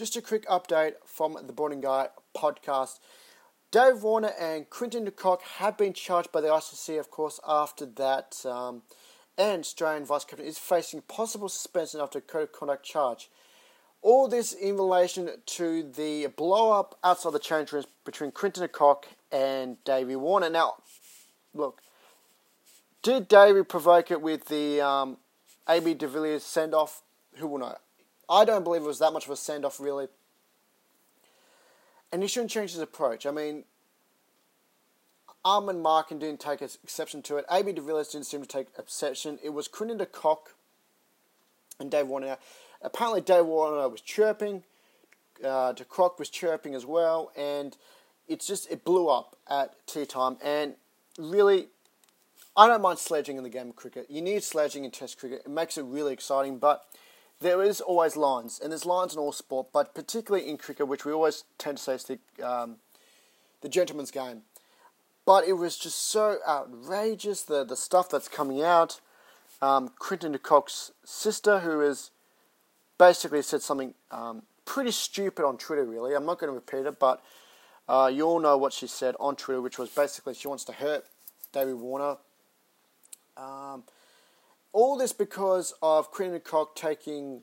just a quick update from the Boarding Guy podcast. Dave Warner and Quinton de Kock have been charged by the ICC, of course, after that. Um, and Australian vice captain is facing possible suspension after a code of conduct charge. All this in relation to the blow up outside the change rooms between Quinton de Kock and Davey Warner. Now, look, did Davey provoke it with the um, AB de Villiers send off? Who will know? I don't believe it was that much of a send off, really. And he shouldn't change his approach. I mean, Aiden Markram didn't take exception to it. AB de Villiers didn't seem to take exception. It was Quinton de Kock and Dave Warner. Apparently, Dave Warner was chirping. Uh, de Kock was chirping as well. And it's just, it blew up at tea time. And really, I don't mind sledging in the game of cricket. You need sledging in Test cricket. It makes it really exciting, but there is always lines, and there's lines in all sport, but particularly in cricket, which we always tend to say is the um, the gentleman's game. But it was just so outrageous the the stuff that's coming out. Um, Quinton de Kock's sister, who has basically said something um, pretty stupid on Twitter. Really, I'm not going to repeat it, but uh, you all know what she said on Twitter, which was basically she wants to hurt David Warner. Um, all this because of Quinton Kock taking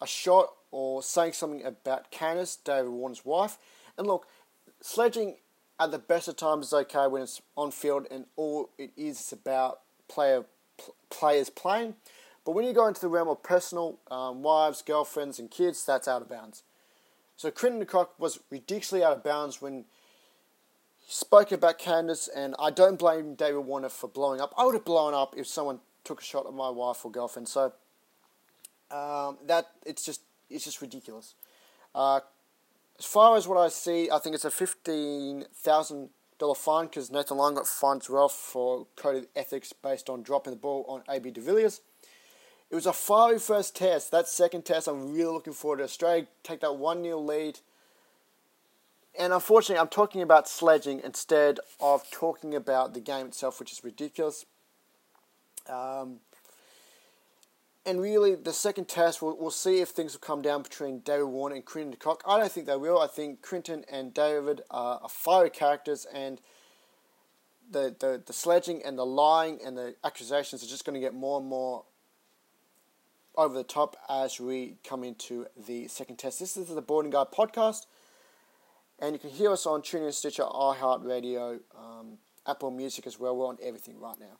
a shot or saying something about Candice, David Warner's wife. And look, sledging at the best of times is okay when it's on field and all it is is about player pl- players playing. But when you go into the realm of personal um, wives, girlfriends, and kids, that's out of bounds. So Kock was ridiculously out of bounds when he spoke about Candice, and I don't blame David Warner for blowing up. I would have blown up if someone took a shot at my wife or girlfriend. So um, that it's just it's just ridiculous. Uh, as far as what I see, I think it's a fifteen thousand dollar fine because Nathan Lyon got fined as well for code of ethics based on dropping the ball on AB de Villiers. It was a fiery first test. That second test, I'm really looking forward to Australia take that one 0 lead. And unfortunately, I'm talking about sledging instead of talking about the game itself, which is ridiculous. Um, and really, the second test, we'll, we'll see if things will come down between David Warner and Quinton de Kock. I don't think they will. I think Quinton and David are, are fiery characters, and the, the, the sledging and the lying and the accusations are just going to get more and more over the top as we come into the second test. This is the Boarding Guy podcast, and you can hear us on TuneIn, Stitcher, iHeartRadio, um, Apple Music as well. We're on everything right now.